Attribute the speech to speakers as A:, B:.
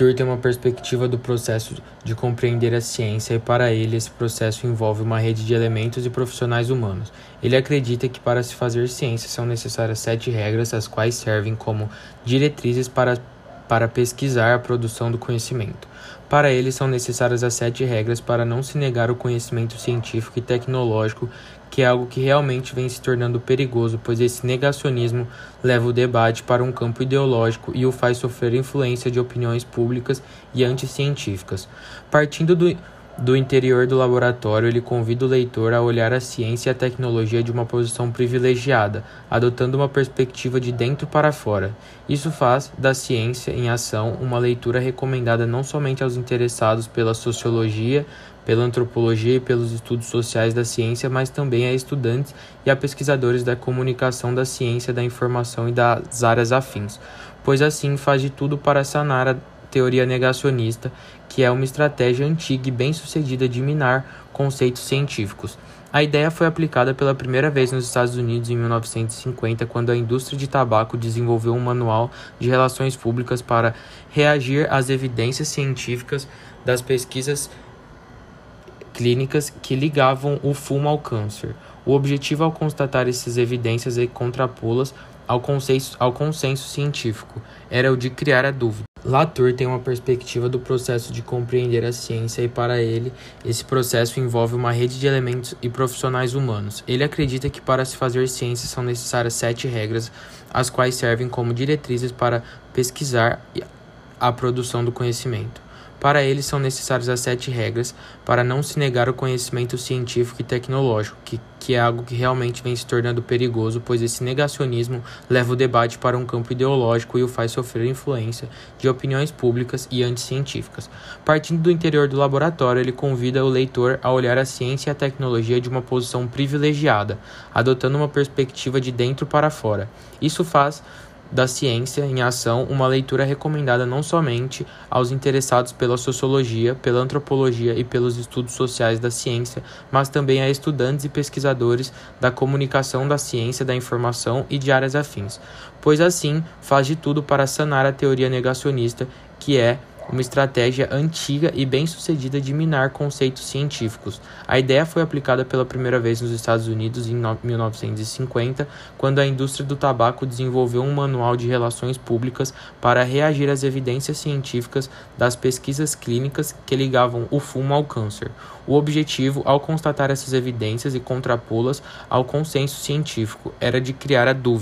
A: Latour tem uma perspectiva do processo de compreender a ciência e para ele esse processo envolve uma rede de elementos e profissionais humanos. Ele acredita que para se fazer ciência são necessárias sete regras, as quais servem como diretrizes para, para pesquisar a produção do conhecimento. Para ele são necessárias as sete regras para não se negar o conhecimento científico e tecnológico que é algo que realmente vem se tornando perigoso, pois esse negacionismo leva o debate para um campo ideológico e o faz sofrer influência de opiniões públicas e anticientíficas. Partindo do do interior do laboratório, ele convida o leitor a olhar a ciência e a tecnologia de uma posição privilegiada, adotando uma perspectiva de dentro para fora. Isso faz da ciência em ação uma leitura recomendada não somente aos interessados pela sociologia, pela antropologia e pelos estudos sociais da ciência, mas também a estudantes e a pesquisadores da comunicação da ciência, da informação e das áreas afins, pois assim faz de tudo para sanar a teoria negacionista, que é uma estratégia antiga e bem-sucedida de minar conceitos científicos. A ideia foi aplicada pela primeira vez nos Estados Unidos em 1950, quando a indústria de tabaco desenvolveu um manual de relações públicas para reagir às evidências científicas das pesquisas clínicas que ligavam o fumo ao câncer. O objetivo ao constatar essas evidências e contrapô-las ao ao consenso científico era o de criar a dúvida. Latour tem uma perspectiva do processo de compreender a ciência e para ele esse processo envolve uma rede de elementos e profissionais humanos. Ele acredita que para se fazer ciência são necessárias sete regras, as quais servem como diretrizes para pesquisar a produção do conhecimento. Para ele, são necessárias as sete regras para não se negar o conhecimento científico e tecnológico, que, que é algo que realmente vem se tornando perigoso, pois esse negacionismo leva o debate para um campo ideológico e o faz sofrer influência de opiniões públicas e anticientíficas. Partindo do interior do laboratório, ele convida o leitor a olhar a ciência e a tecnologia de uma posição privilegiada, adotando uma perspectiva de dentro para fora. Isso faz da ciência em ação uma leitura recomendada não somente aos interessados pela sociologia, pela antropologia e pelos estudos sociais da ciência, mas também a estudantes e pesquisadores da comunicação da ciência, da informação e de áreas afins, pois assim faz de tudo para sanar a teoria negacionista, que é uma estratégia antiga e bem-sucedida de minar conceitos científicos. A ideia foi aplicada pela primeira vez nos Estados Unidos em 1950, quando a indústria do tabaco desenvolveu um manual de relações públicas para reagir às evidências científicas das pesquisas clínicas que ligavam o fumo ao câncer. O objetivo, ao constatar essas evidências e contrapô-las ao consenso científico, era de criar a dúvida.